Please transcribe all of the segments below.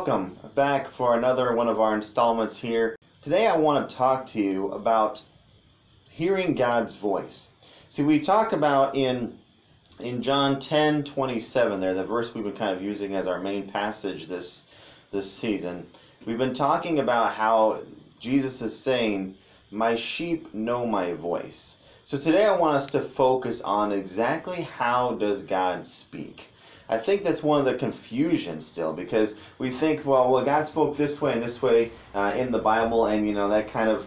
welcome back for another one of our installments here. Today I want to talk to you about hearing God's voice. See, we talk about in in John 10 27 there, the verse we've been kind of using as our main passage this this season. We've been talking about how Jesus is saying, My sheep know my voice. So today I want us to focus on exactly how does God speak. I think that's one of the confusions still because we think, well, well, God spoke this way and this way uh, in the Bible, and you know that kind of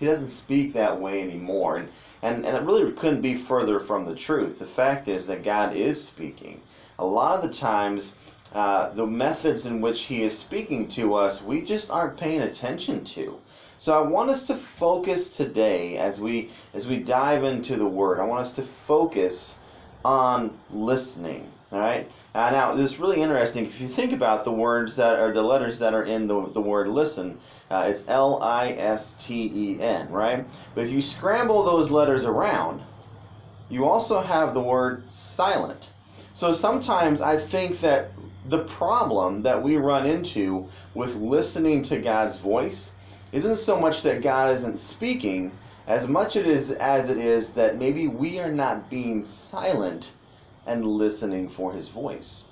He doesn't speak that way anymore, and and and it really couldn't be further from the truth. The fact is that God is speaking. A lot of the times, uh, the methods in which He is speaking to us, we just aren't paying attention to. So I want us to focus today as we as we dive into the Word. I want us to focus on listening all right. Uh, now, this is really interesting. If you think about the words that are the letters that are in the, the word listen, uh, it's L I S T E N, right? But if you scramble those letters around, you also have the word silent. So sometimes I think that the problem that we run into with listening to God's voice isn't so much that God isn't speaking, as much it is as it is that maybe we are not being silent and listening for his voice.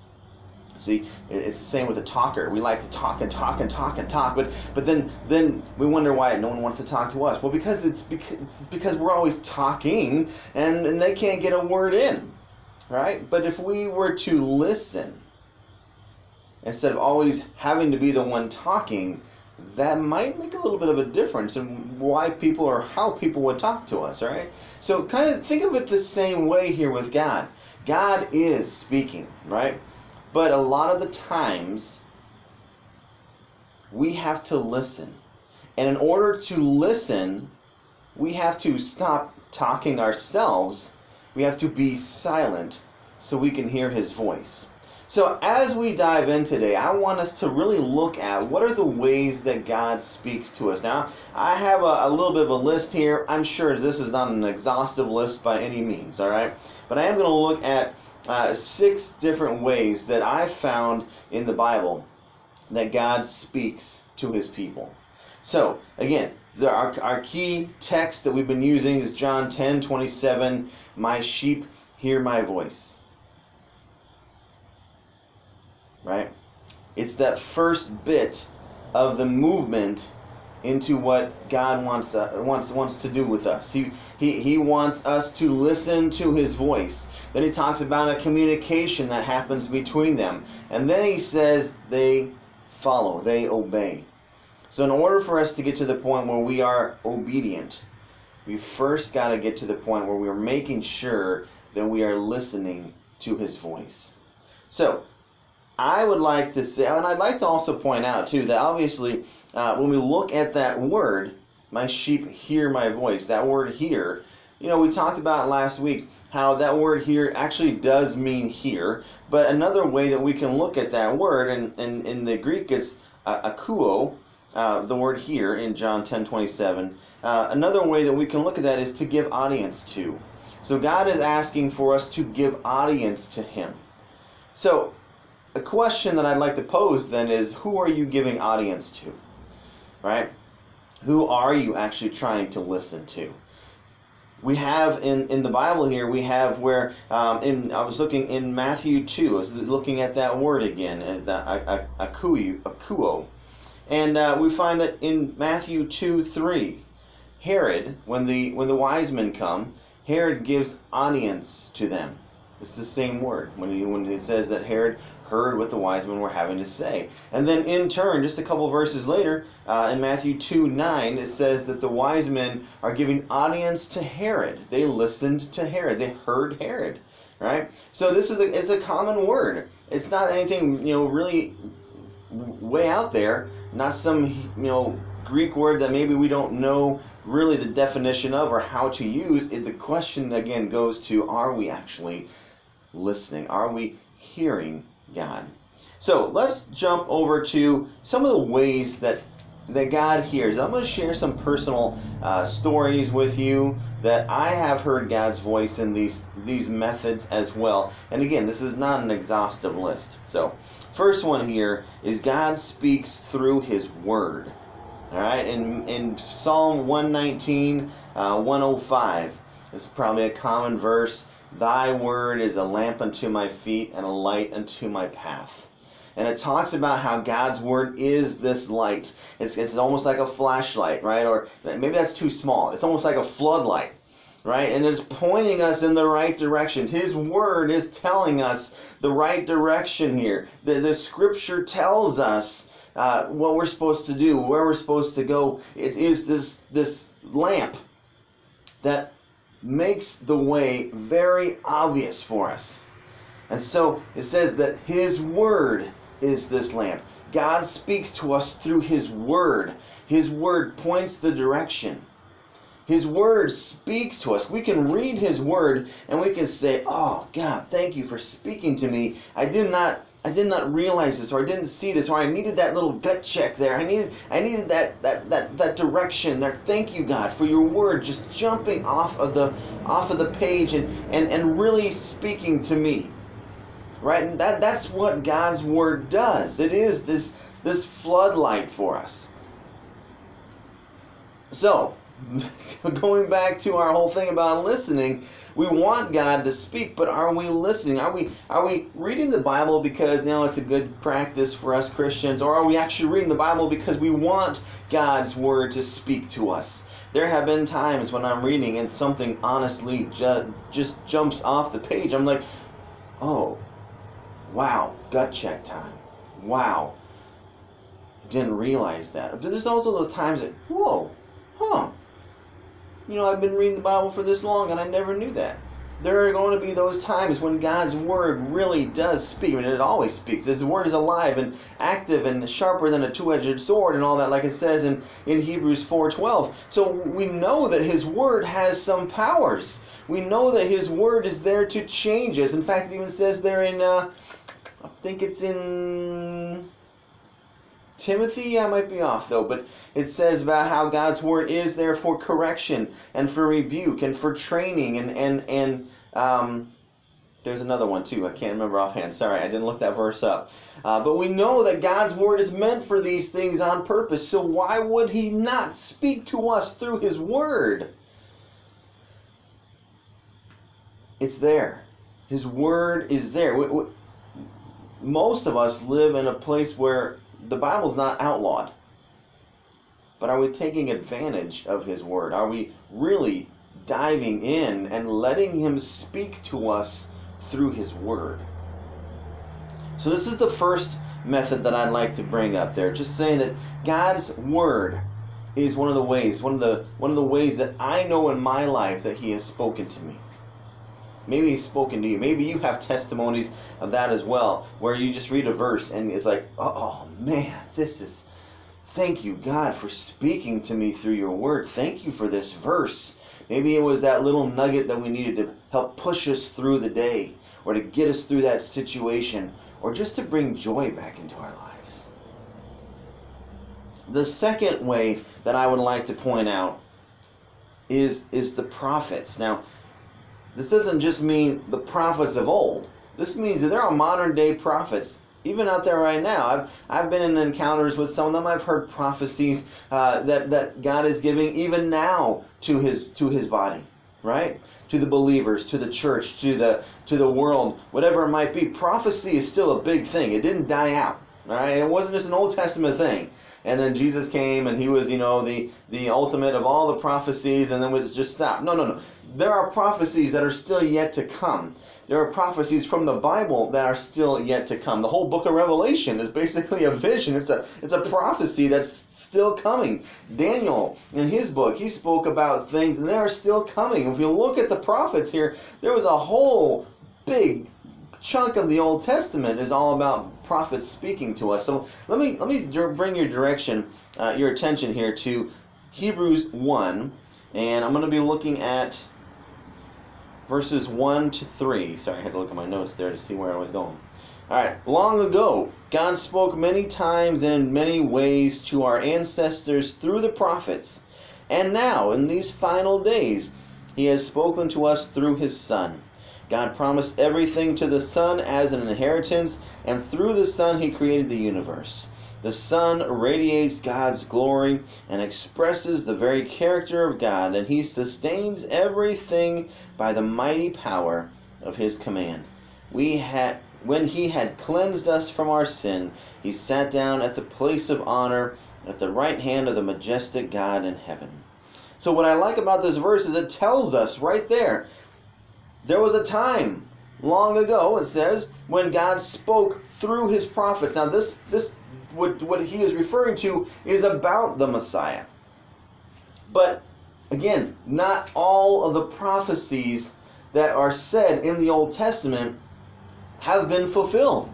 See, it's the same with a talker. We like to talk and talk and talk and talk, but but then then we wonder why no one wants to talk to us. Well, because it's because, it's because we're always talking and, and they can't get a word in, right? But if we were to listen instead of always having to be the one talking, that might make a little bit of a difference in why people or how people would talk to us, right? So kind of think of it the same way here with God. God is speaking, right? But a lot of the times, we have to listen. And in order to listen, we have to stop talking ourselves. We have to be silent so we can hear his voice. So, as we dive in today, I want us to really look at what are the ways that God speaks to us. Now, I have a, a, little bit of a list here. I'm sure this is not an exhaustive list by any means, all right? But I am going to look at uh, six different ways that I've found in the Bible that God speaks to his people. So, again, the, our, our key text that we've been using is John 10 27. My sheep hear my voice right? It's that first bit of the movement into what God wants uh, wants wants to do with us. He, he he wants us to listen to his voice. Then he talks about a communication that happens between them. And then he says they follow, they obey. So in order for us to get to the point where we are obedient, we first got to get to the point where we are making sure that we are listening to his voice. So, I would like to say, and I'd like to also point out too that obviously uh, when we look at that word, my sheep hear my voice. That word hear, you know, we talked about last week how that word here actually does mean hear. But another way that we can look at that word, and, and in the Greek it's uh, akuo, uh, the word here in John 10 27. Uh, another way that we can look at that is to give audience to. So God is asking for us to give audience to Him. So a question that I'd like to pose then is who are you giving audience to? Right? Who are you actually trying to listen to? We have in, in the Bible here, we have where, um, in I was looking in Matthew 2, I was looking at that word again, uh, the akuo. And uh, we find that in Matthew 2 3, Herod, when the, when the wise men come, Herod gives audience to them. It's the same word when he, when he says that Herod heard what the wise men were having to say. And then in turn, just a couple verses later, uh, in Matthew 2 9, it says that the wise men are giving audience to Herod. They listened to Herod, they heard Herod. Right? So this is a, is a common word. It's not anything, you know, really way out there, not some, you know, Greek word that maybe we don't know really the definition of or how to use. It, the question again goes to are we actually listening? Are we hearing God? So let's jump over to some of the ways that that God hears. I'm going to share some personal uh, stories with you that I have heard God's voice in these these methods as well. And again, this is not an exhaustive list. So, first one here is God speaks through His Word. All right, in in Psalm 119, uh, 105, this is probably a common verse. Thy word is a lamp unto my feet and a light unto my path. And it talks about how God's word is this light. It's, it's almost like a flashlight, right? Or maybe that's too small. It's almost like a floodlight, right? And it's pointing us in the right direction. His word is telling us the right direction here. The, the scripture tells us uh, what we're supposed to do, where we're supposed to go. It is this, this lamp that makes the way very obvious for us. And so it says that His Word is this lamp. God speaks to us through His Word. His Word points the direction. His Word speaks to us. We can read His Word and we can say, Oh, God, thank you for speaking to me. I did not I did not realize this, or I didn't see this, or I needed that little gut check there. I needed, I needed that, that, that, that direction there. Thank you, God, for your word just jumping off of the, off of the page and, and, and really speaking to me. Right, and that, that's what God's word does. It is this, this floodlight for us. So, going back to our whole thing about listening, we want God to speak, but are we listening? Are we are we reading the Bible because you know it's a good practice for us Christians, or are we actually reading the Bible because we want God's word to speak to us? There have been times when I'm reading and something honestly ju- just jumps off the page. I'm like, oh, wow, gut check time. Wow, didn't realize that. But there's also those times that, whoa, huh you know, I've been reading the Bible for this long and I never knew that. There are going to be those times when God's word really does speak. I mean, it always speaks. His word is alive and active and sharper than a two-edged sword and all that, like it says in, in Hebrews 4.12. So we know that his word has some powers. We know that his word is there to change us. In fact, it even says there in, uh, I think it's in Timothy, I might be off though, but it says about how God's word is there for correction and for rebuke and for training and and and um, there's another one too. I can't remember offhand. Sorry, I didn't look that verse up. Uh, but we know that God's word is meant for these things on purpose. So why would He not speak to us through His word? It's there. His word is there. We, we, most of us live in a place where the Bible's not outlawed. But are we taking advantage of His Word? Are we really diving in and letting Him speak to us through His Word? So, this is the first method that I'd like to bring up there. Just saying that God's Word is one of the ways, one of the one of the ways that I know in my life that He has spoken to me. Maybe he's spoken to you. Maybe you have testimonies of that as well, where you just read a verse and it's like, oh man, this is, thank you, God, for speaking to me through your word. Thank you for this verse. Maybe it was that little nugget that we needed to help push us through the day, or to get us through that situation, or just to bring joy back into our lives. The second way that I would like to point out is, is the prophets. Now, this doesn't just mean the prophets of old. This means that there are modern day prophets, even out there right now. I've, I've been in encounters with some of them. I've heard prophecies uh, that, that God is giving even now to his, to his body, right? To the believers, to the church, to the, to the world, whatever it might be. Prophecy is still a big thing. It didn't die out, right? It wasn't just an Old Testament thing and then Jesus came and he was, you know, the the ultimate of all the prophecies, and then we just stop. No, no, no. There are prophecies that are still yet to come. There are prophecies from the Bible that are still yet to come. The whole book of Revelation is basically a vision. It's a it's a prophecy that's still coming. Daniel in his book, he spoke about things and they are still coming. If you look at the prophets here, there was a whole big chunk of the Old Testament is all about prophets speaking to us. So let me let me bring your direction, uh, your attention here to Hebrews one, and I'm going to be looking at verses one to three. Sorry, I had to look at my notes there to see where I was going. All right, long ago, God spoke many times and in many ways to our ancestors through the prophets, and now in these final days He has spoken to us through his Son. God promised everything to the Son as an inheritance, and through the Son he created the universe. The Son radiates God's glory and expresses the very character of God, and he sustains everything by the mighty power of his command. We had when he had cleansed us from our sin, he sat down at the place of honor at the right hand of the majestic God in heaven. So, what I like about this verse is it tells us right there there was a time long ago, it says, when God spoke through his prophets. Now, this, this what, what he is referring to is about the Messiah. But again, not all of the prophecies that are said in the Old Testament have been fulfilled.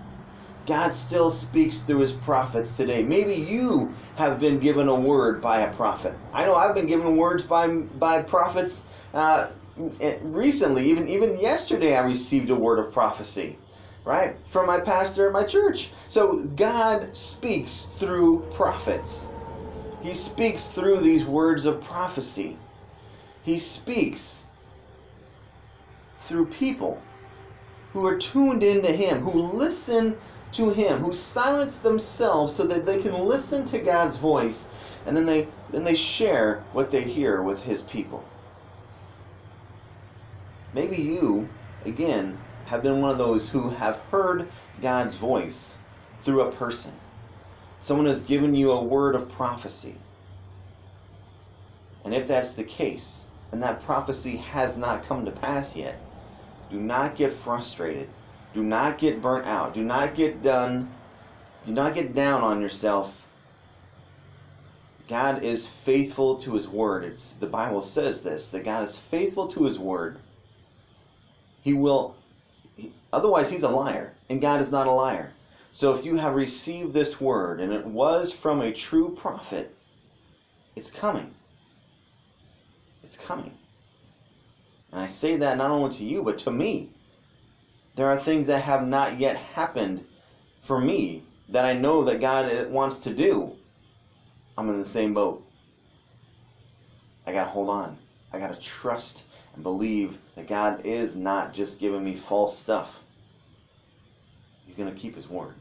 God still speaks through his prophets today. Maybe you have been given a word by a prophet. I know I've been given words by by prophets uh, recently. Even even yesterday, I received a word of prophecy, right, from my pastor at my church. So God speaks through prophets. He speaks through these words of prophecy. He speaks through people who are tuned into Him, who listen to him, who silence themselves so that they can listen to God's voice, and then they then they share what they hear with his people. Maybe you, again, have been one of those who have heard God's voice through a person. Someone has given you a word of prophecy. And if that's the case, and that prophecy has not come to pass yet, do not get frustrated do not get burnt out. Do not get done. Do not get down on yourself. God is faithful to his word. It's the Bible says this that God is faithful to his word. He will otherwise he's a liar and God is not a liar. So if you have received this word and it was from a true prophet, it's coming. It's coming. And I say that not only to you but to me. There are things that have not yet happened for me that I know that God uh, wants to do. I'm in the same boat. I got to hold on. I got to trust and believe that God is not just giving me false stuff. He's going to keep his word.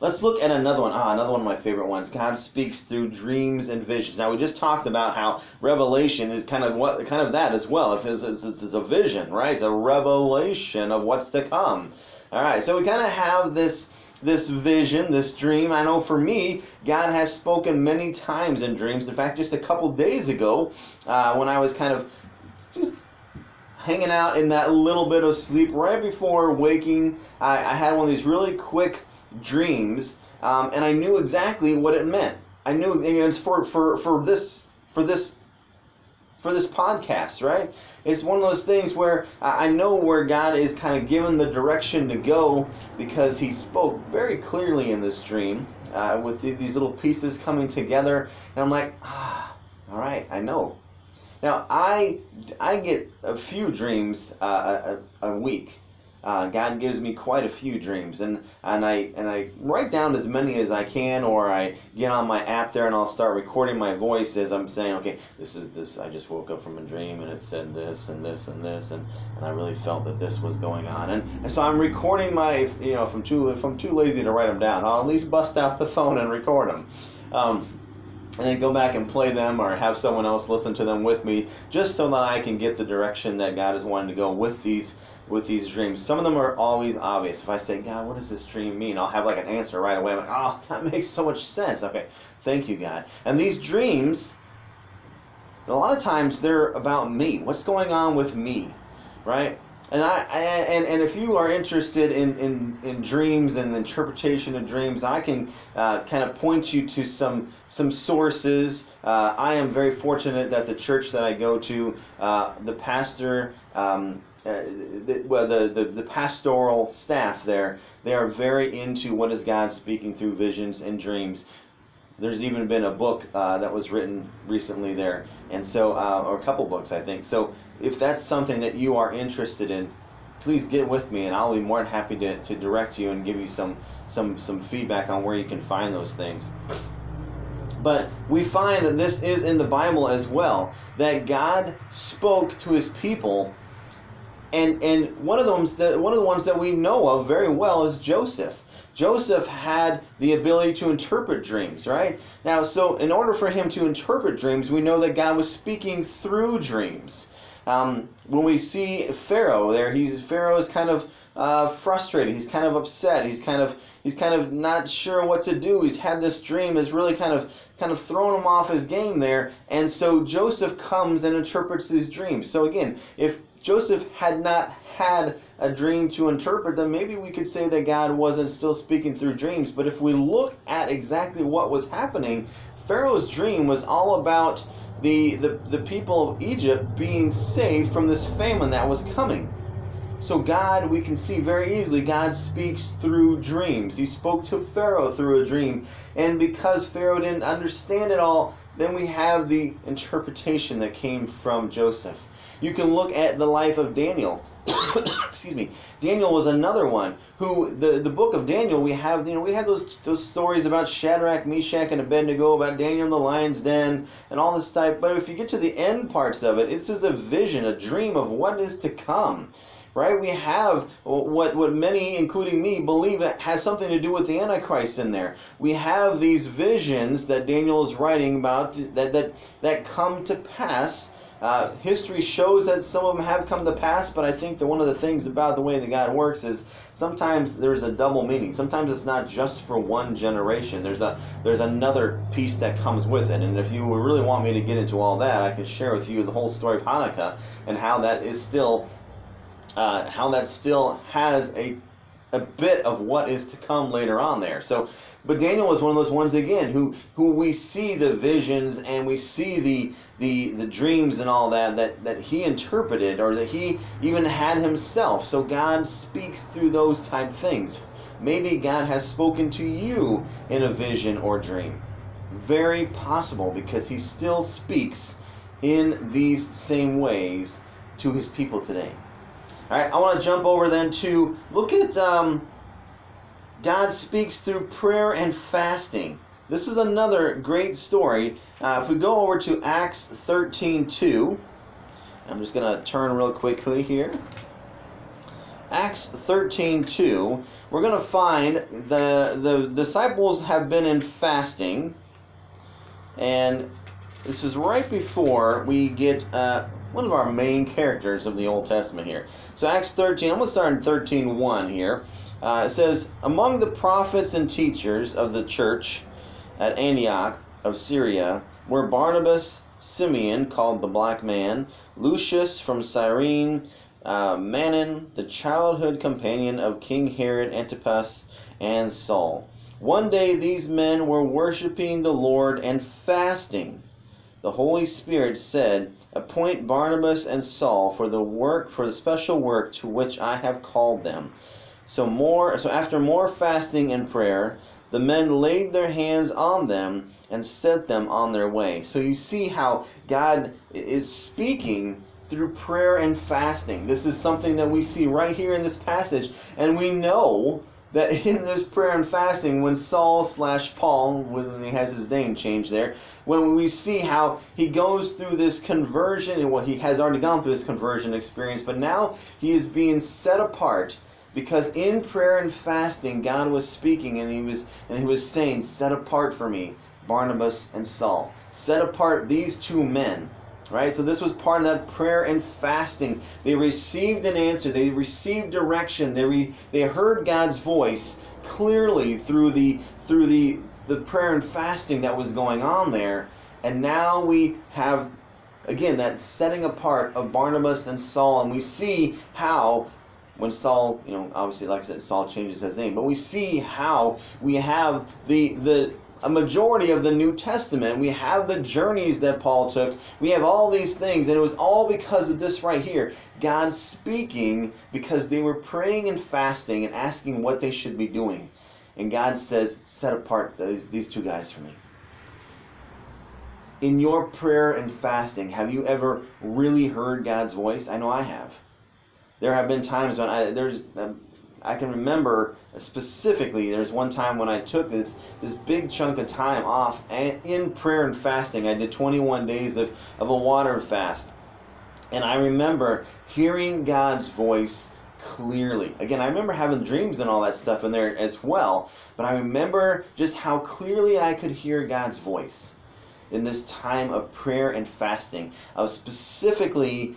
Let's look at another one. Ah, another one of my favorite ones. God speaks through dreams and visions. Now we just talked about how revelation is kind of what kind of that as well. It's, it's, it's, it's a vision, right? It's a revelation of what's to come. All right, so we kind of have this this vision, this dream. I know for me, God has spoken many times in dreams. In fact, just a couple days ago, uh, when I was kind of just hanging out in that little bit of sleep right before waking, I, I had one of these really quick dreams, um, and I knew exactly what it meant. I knew it's for for for this for this for this podcast, right? It's one of those things where I know where God is kind of given the direction to go because He spoke very clearly in this dream uh, with these little pieces coming together, and I'm like, ah, all right, I know. Now I I get a few dreams uh, a, a week. Uh, God gives me quite a few dreams, and and I and I write down as many as I can, or I get on my app there and I'll start recording my voice as I'm saying, okay, this is this. I just woke up from a dream and it said this and this and this, and, and I really felt that this was going on, and, and so I'm recording my, you know, from too if I'm too lazy to write them down. I'll at least bust out the phone and record them. Um, and then go back and play them or have someone else listen to them with me just so that I can get the direction that God is wanting to go with these with these dreams. Some of them are always obvious. If I say, God, what does this dream mean? I'll have like an answer right away. I'm like, oh, that makes so much sense. Okay, thank you, God. And these dreams, a lot of times they're about me. What's going on with me, right? And I, I and, and if you are interested in, in, in dreams and the interpretation of dreams, I can uh, kind of point you to some some sources. Uh, I am very fortunate that the church that I go to, uh, the pastor um, uh, the, well, the, the, the pastoral staff there, they are very into what is God speaking through visions and dreams. There's even been a book uh, that was written recently there, and so, uh, or a couple books, I think. So, if that's something that you are interested in, please get with me, and I'll be more than happy to, to direct you and give you some, some, some feedback on where you can find those things. But we find that this is in the Bible as well, that God spoke to his people and and one of the ones that one of the ones that we know of very well is Joseph. Joseph had the ability to interpret dreams, right? Now, so in order for him to interpret dreams, we know that God was speaking through dreams. Um, when we see Pharaoh there, he's Pharaoh is kind of uh, frustrated. He's kind of upset. He's kind of he's kind of not sure what to do. He's had this dream has really kind of kind of thrown him off his game there, and so Joseph comes and interprets these dreams. So again, if Joseph had not had a dream to interpret, then maybe we could say that God wasn't still speaking through dreams. But if we look at exactly what was happening, Pharaoh's dream was all about the, the, the people of Egypt being saved from this famine that was coming. So, God, we can see very easily, God speaks through dreams. He spoke to Pharaoh through a dream. And because Pharaoh didn't understand it all, then we have the interpretation that came from Joseph. You can look at the life of Daniel. Excuse me. Daniel was another one who the the book of Daniel we have you know we have those those stories about Shadrach, Meshach, and Abednego about Daniel in the lion's den and all this type. But if you get to the end parts of it, it's just a vision, a dream of what is to come right? We have what what many, including me, believe it has something to do with the Antichrist in there. We have these visions that Daniel is writing about that that that come to pass uh, history shows that some of them have come to pass, but I think that one of the things about the way that God works is sometimes there's a double meaning. Sometimes it's not just for one generation. There's a there's another piece that comes with it. And if you really want me to get into all that, I can share with you the whole story of Hanukkah and how that is still uh, how that still has a a bit of what is to come later on there. So but Daniel was one of those ones again who who we see the visions and we see the the the dreams and all that that that he interpreted or that he even had himself. So God speaks through those type things. Maybe God has spoken to you in a vision or dream. Very possible because he still speaks in these same ways to his people today. All right, I want to jump over then to look at um, God speaks through prayer and fasting. This is another great story. Uh, if we go over to Acts 13 2, I'm just going to turn real quickly here. Acts 13 2, we're going to find the, the disciples have been in fasting, and this is right before we get uh, one of our main characters of the Old Testament here. So Acts 13, I'm going to start in 13 1 here. Uh, it says, Among the prophets and teachers of the church at Antioch of Syria were Barnabas, Simeon, called the Black Man, Lucius from Cyrene, uh, Manaen, the childhood companion of King Herod Antipas, and Saul. One day these men were worshiping the Lord and fasting. The Holy Spirit said, Appoint Barnabas and Saul for the work for the special work to which I have called them. So more so after more fasting and prayer, the men laid their hands on them and sent them on their way. So you see how God is speaking through prayer and fasting. This is something that we see right here in this passage, and we know that in this prayer and fasting, when Saul slash Paul, when he has his name changed there, when we see how he goes through this conversion, and what he has already gone through this conversion experience, but now he is being set apart because in prayer and fasting God was speaking and he was and he was saying set apart for me Barnabas and Saul. Set apart these two men right? So this was part of that prayer and fasting. They received an answer. They received direction. They re, they heard God's voice clearly through the through the the prayer and fasting that was going on there. And now we have again that setting apart of Barnabas and Saul. And we see how when Saul, you know, obviously, like I said, Saul changes his name, but we see how we have the the a majority of the New Testament. We have the journeys that Paul took. We have all these things, and it was all because of this right here. God speaking because they were praying and fasting and asking what they should be doing. And God says, set apart those, these two guys for me. In your prayer and fasting, have you ever really heard God's voice? I know I have. There have been times when I there's um, I can remember specifically there's one time when I took this this big chunk of time off and in prayer and fasting. I did 21 days of, of a water fast. And I remember hearing God's voice clearly. Again, I remember having dreams and all that stuff in there as well, but I remember just how clearly I could hear God's voice in this time of prayer and fasting. I was specifically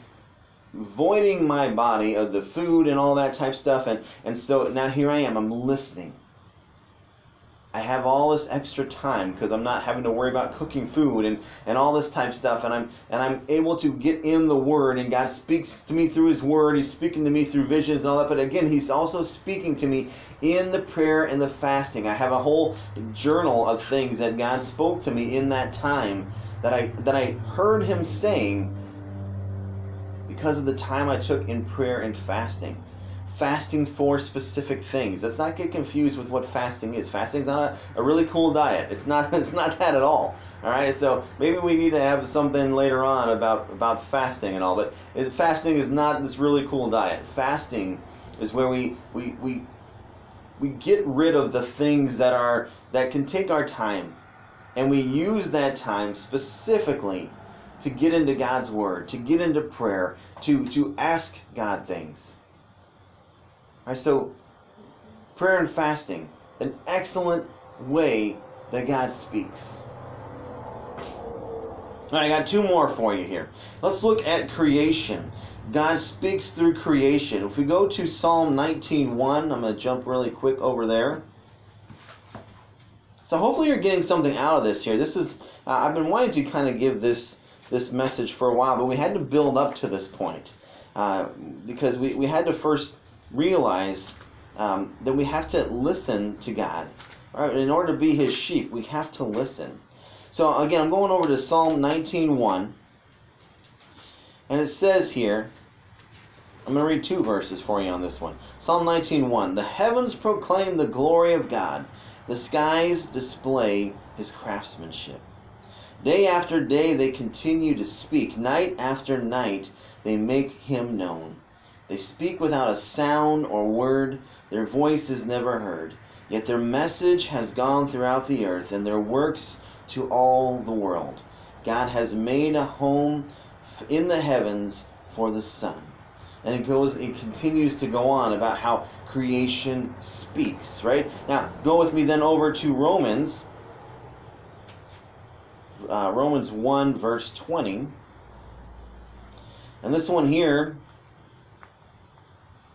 voiding my body of the food and all that type stuff and and so now here I am I'm listening. I have all this extra time because I'm not having to worry about cooking food and, and all this type stuff and I'm and I'm able to get in the word and God speaks to me through his word he's speaking to me through visions and all that but again he's also speaking to me in the prayer and the fasting. I have a whole journal of things that God spoke to me in that time that I that I heard him saying because of the time I took in prayer and fasting fasting for specific things. Let's not get confused with what fasting is. Fasting is not a, a really cool diet. It's not it's not that at all. All right, so maybe we need to have something later on about about fasting and all, but it, fasting is not this really cool diet. Fasting is where we we we we get rid of the things that are that can take our time, and we use that time specifically to get into God's word, to get into prayer, to to ask God things. Alright, so prayer and fasting, an excellent way that God speaks. Alright, I got two more for you here. Let's look at creation. God speaks through creation. If we go to Psalm 19:1, I'm going to jump really quick over there. So hopefully you're getting something out of this here. This is uh, I've been wanting to kind of give this this message for a while, but we had to build up to this point uh, because we, we had to first realize um, that we have to listen to God. Right? In order to be His sheep, we have to listen. So again, I'm going over to Psalm 19:1, and it says here. I'm going to read two verses for you on this one. Psalm 19:1. The heavens proclaim the glory of God. The skies display His craftsmanship. Day after day they continue to speak. Night after night they make Him known. They speak without a sound or word, their voice is never heard. Yet their message has gone throughout the earth, and their works to all the world. God has made a home in the heavens for the sun. And it goes, it continues to go on about how creation speaks, right? Now, go with me then over to Romans, uh, Romans 1, verse 20. And this one here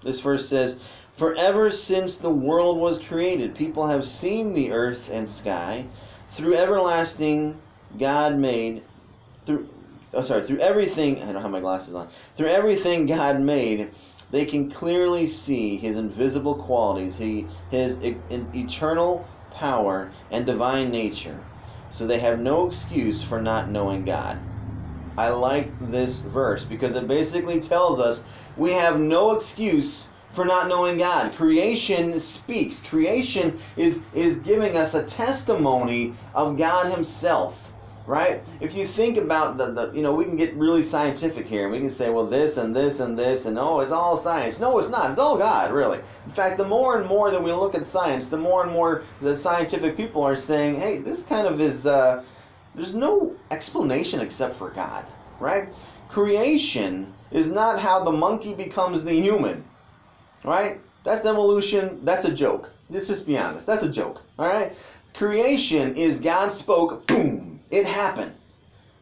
this verse says, For ever since the world was created, people have seen the earth and sky. Through everlasting God made, through, oh sorry, through everything, I don't have my glasses on. Through everything God made, they can clearly see his invisible qualities, he, his e- eternal power and divine nature. So they have no excuse for not knowing God. I like this verse because it basically tells us we have no excuse for not knowing God. Creation speaks. Creation is is giving us a testimony of God himself. Right? If you think about the, the you know, we can get really scientific here and we can say, well, this and this and this and oh, it's all science. No, it's not. It's all God, really. In fact, the more and more that we look at science, the more and more the scientific people are saying, hey, this kind of is uh, there's no explanation except for God, right? Creation is not how the monkey becomes the human, right? That's evolution. That's a joke. Let's just be honest. That's a joke, all right? Creation is God spoke, boom, it happened,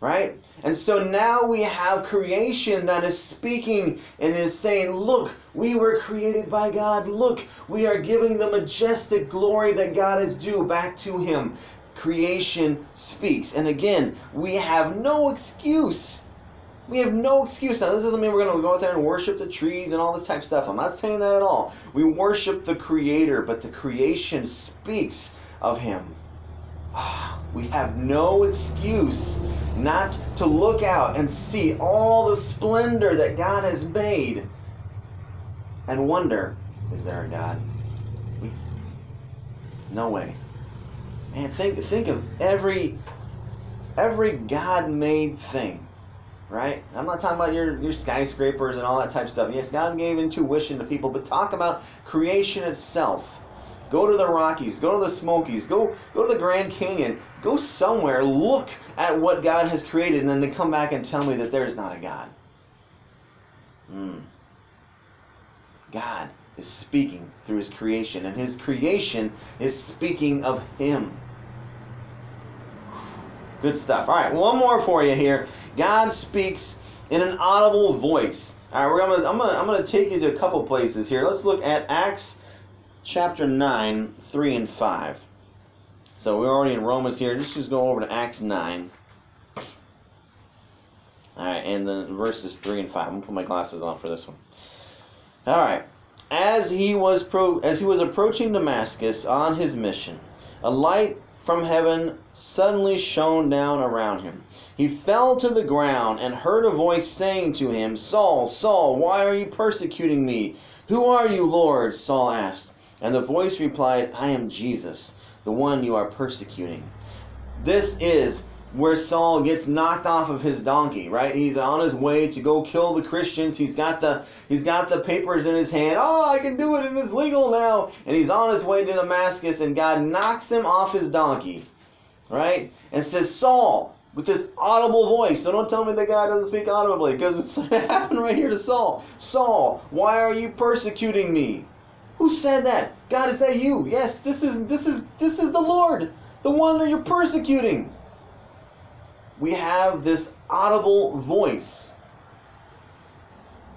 right? And so now we have creation that is speaking and is saying, Look, we were created by God. Look, we are giving the majestic glory that God is due back to Him creation speaks. And again, we have no excuse. We have no excuse. Now, this doesn't mean we're going to go out there and worship the trees and all this type of stuff. I'm not saying that at all. We worship the Creator, but the creation speaks of Him. We have no excuse not to look out and see all the splendor that God has made and wonder, is there a God? No way. Man, think think of every every God-made thing. right? I'm not talking about your, your skyscrapers and all that type of stuff. Yes, God gave intuition to people, but talk about creation itself. Go to the Rockies, go to the Smokies, go go to the Grand Canyon, go somewhere, look at what God has created, and then they come back and tell me that there is not a God. Mm. God is speaking through his creation, and his creation is speaking of him. Good stuff. All right, one more for you here. God speaks in an audible voice. All right, we're gonna, I'm gonna, I'm gonna take you to a couple places here. Let's look at Acts chapter 9, 3 and 5. So we're already in Romans here. Let's just go over to Acts 9. All right, and then verses 3 and 5. I'm gonna put my glasses on for this one. All right. As he was pro- as he was approaching Damascus on his mission, a light from heaven suddenly shone down around him. He fell to the ground and heard a voice saying to him, Saul, Saul, why are you persecuting me? Who are you, Lord? Saul asked. And the voice replied, I am Jesus, the one you are persecuting. This is where Saul gets knocked off of his donkey, right? He's on his way to go kill the Christians. He's got the he's got the papers in his hand. Oh, I can do it and it's legal now. And he's on his way to Damascus and God knocks him off his donkey. Right? And says, "Saul, with this audible voice. So don't tell me that God doesn't speak audibly because it happened right here to Saul. Saul, why are you persecuting me? Who said that? God, is that you? Yes, this is this is this is the Lord, the one that you're persecuting we have this audible voice.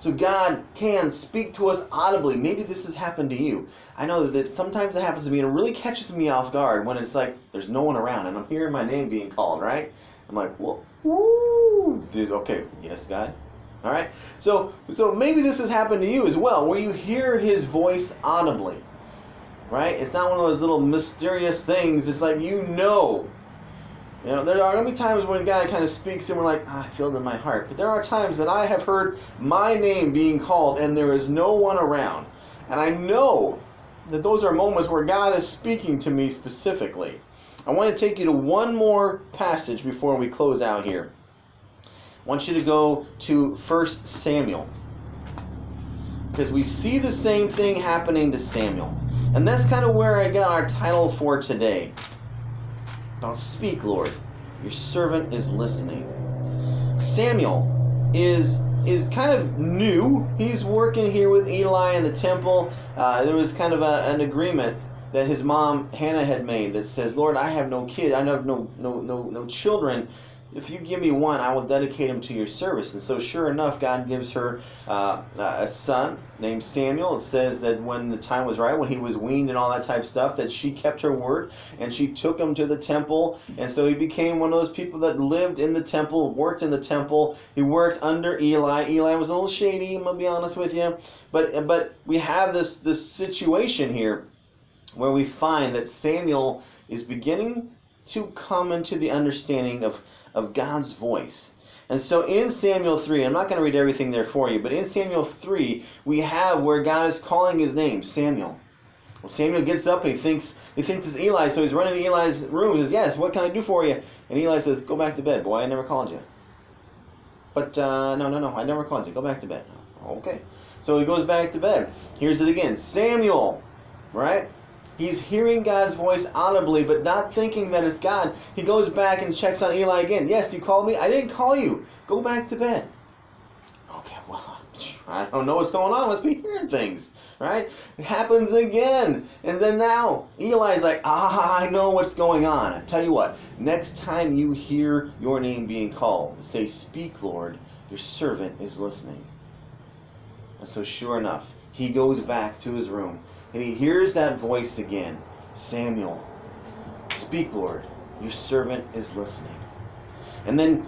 So God can speak to us audibly. Maybe this has happened to you. I know that sometimes it happens to me and it really catches me off guard when it's like there's no one around and I'm hearing my name being called, right? I'm like, well, woo, dude, okay, yes, God. All right. So, so maybe this has happened to you as well, where you hear His voice audibly, right? It's not one of those little mysterious things. It's like you know you know, there are going to be times when God kind of speaks and we're like, ah, I feel it in my heart. But there are times that I have heard my name being called and there is no one around. And I know that those are moments where God is speaking to me specifically. I want to take you to one more passage before we close out here. I want you to go to 1 Samuel. Because we see the same thing happening to Samuel. And that's kind of where I got our title for today. Now speak, Lord. Your servant is listening. Samuel is is kind of new. He's working here with Eli in the temple. Uh, there was kind of a, an agreement that his mom Hannah had made that says, "Lord, I have no kid. I have no no no no children." If you give me one, I will dedicate him to your service. And so, sure enough, God gives her uh, a son named Samuel. It says that when the time was right, when he was weaned and all that type of stuff, that she kept her word and she took him to the temple. And so he became one of those people that lived in the temple, worked in the temple. He worked under Eli. Eli was a little shady, I'm gonna be honest with you. But but we have this this situation here where we find that Samuel is beginning to come into the understanding of of God's voice. And so in Samuel 3, I'm not going to read everything there for you, but in Samuel 3, we have where God is calling his name, Samuel. Well, Samuel gets up, he thinks he thinks it's Eli, so he's running to Eli's room. He says, Yes, what can I do for you? And Eli says, Go back to bed, boy, I never called you. But uh, no, no, no, I never called you. Go back to bed. Okay. So he goes back to bed. Here's it again. Samuel, right? He's hearing God's voice audibly, but not thinking that it's God. He goes back and checks on Eli again. Yes, you called me? I didn't call you. Go back to bed. Okay, well, I don't know what's going on. Must be hearing things, right? It happens again. And then now, Eli's like, ah, I know what's going on. I tell you what, next time you hear your name being called, say, Speak, Lord, your servant is listening. And so, sure enough, he goes back to his room and he hears that voice again Samuel, speak, Lord, your servant is listening. And then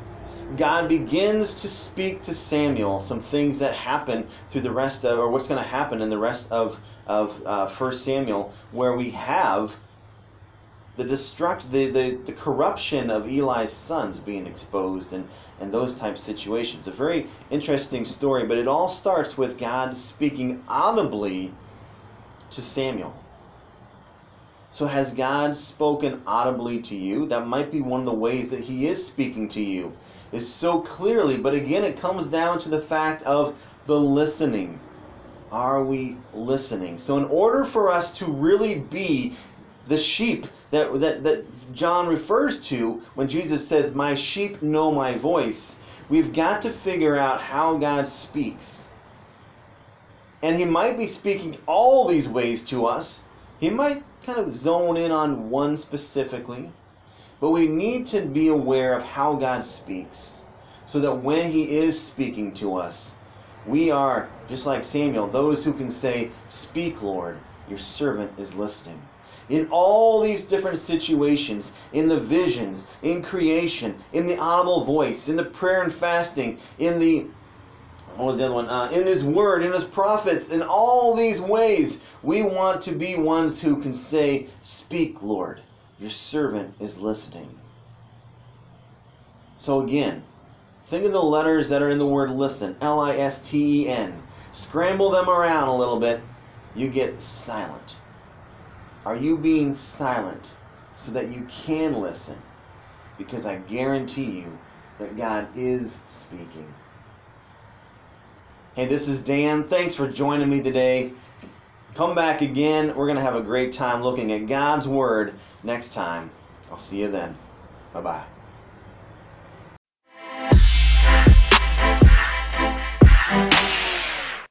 God begins to speak to Samuel some things that happen through the rest of, or what's going to happen in the rest of, of uh, 1 Samuel, where we have the destruct the, the, the corruption of Eli's sons being exposed and, and those type situations. A very interesting story, but it all starts with God speaking audibly to Samuel. So, has God spoken audibly to you? That might be one of the ways that He is speaking to you. is so clearly, but again, it comes down to the fact of the listening. Are we listening? So, in order for us to really be the sheep that, that, that John refers to when Jesus says, My sheep know my voice, we've got to figure out how God speaks. And He might be speaking all these ways to us, He might kind of zone in on one specifically. But we need to be aware of how God speaks so that when He is speaking to us, we are, just like Samuel, those who can say, Speak, Lord, your servant is listening. In all these different situations, in the visions, in creation, in the audible voice, in the prayer and fasting, in the what was the other one? Uh, in His Word, in His prophets, in all these ways, we want to be ones who can say, Speak, Lord, your servant is listening. So again, think of the letters that are in the word listen L I S T E N. Scramble them around a little bit, you get silent. Are you being silent so that you can listen? Because I guarantee you that God is speaking. Hey, this is Dan. Thanks for joining me today. Come back again. We're going to have a great time looking at God's Word next time. I'll see you then. Bye bye.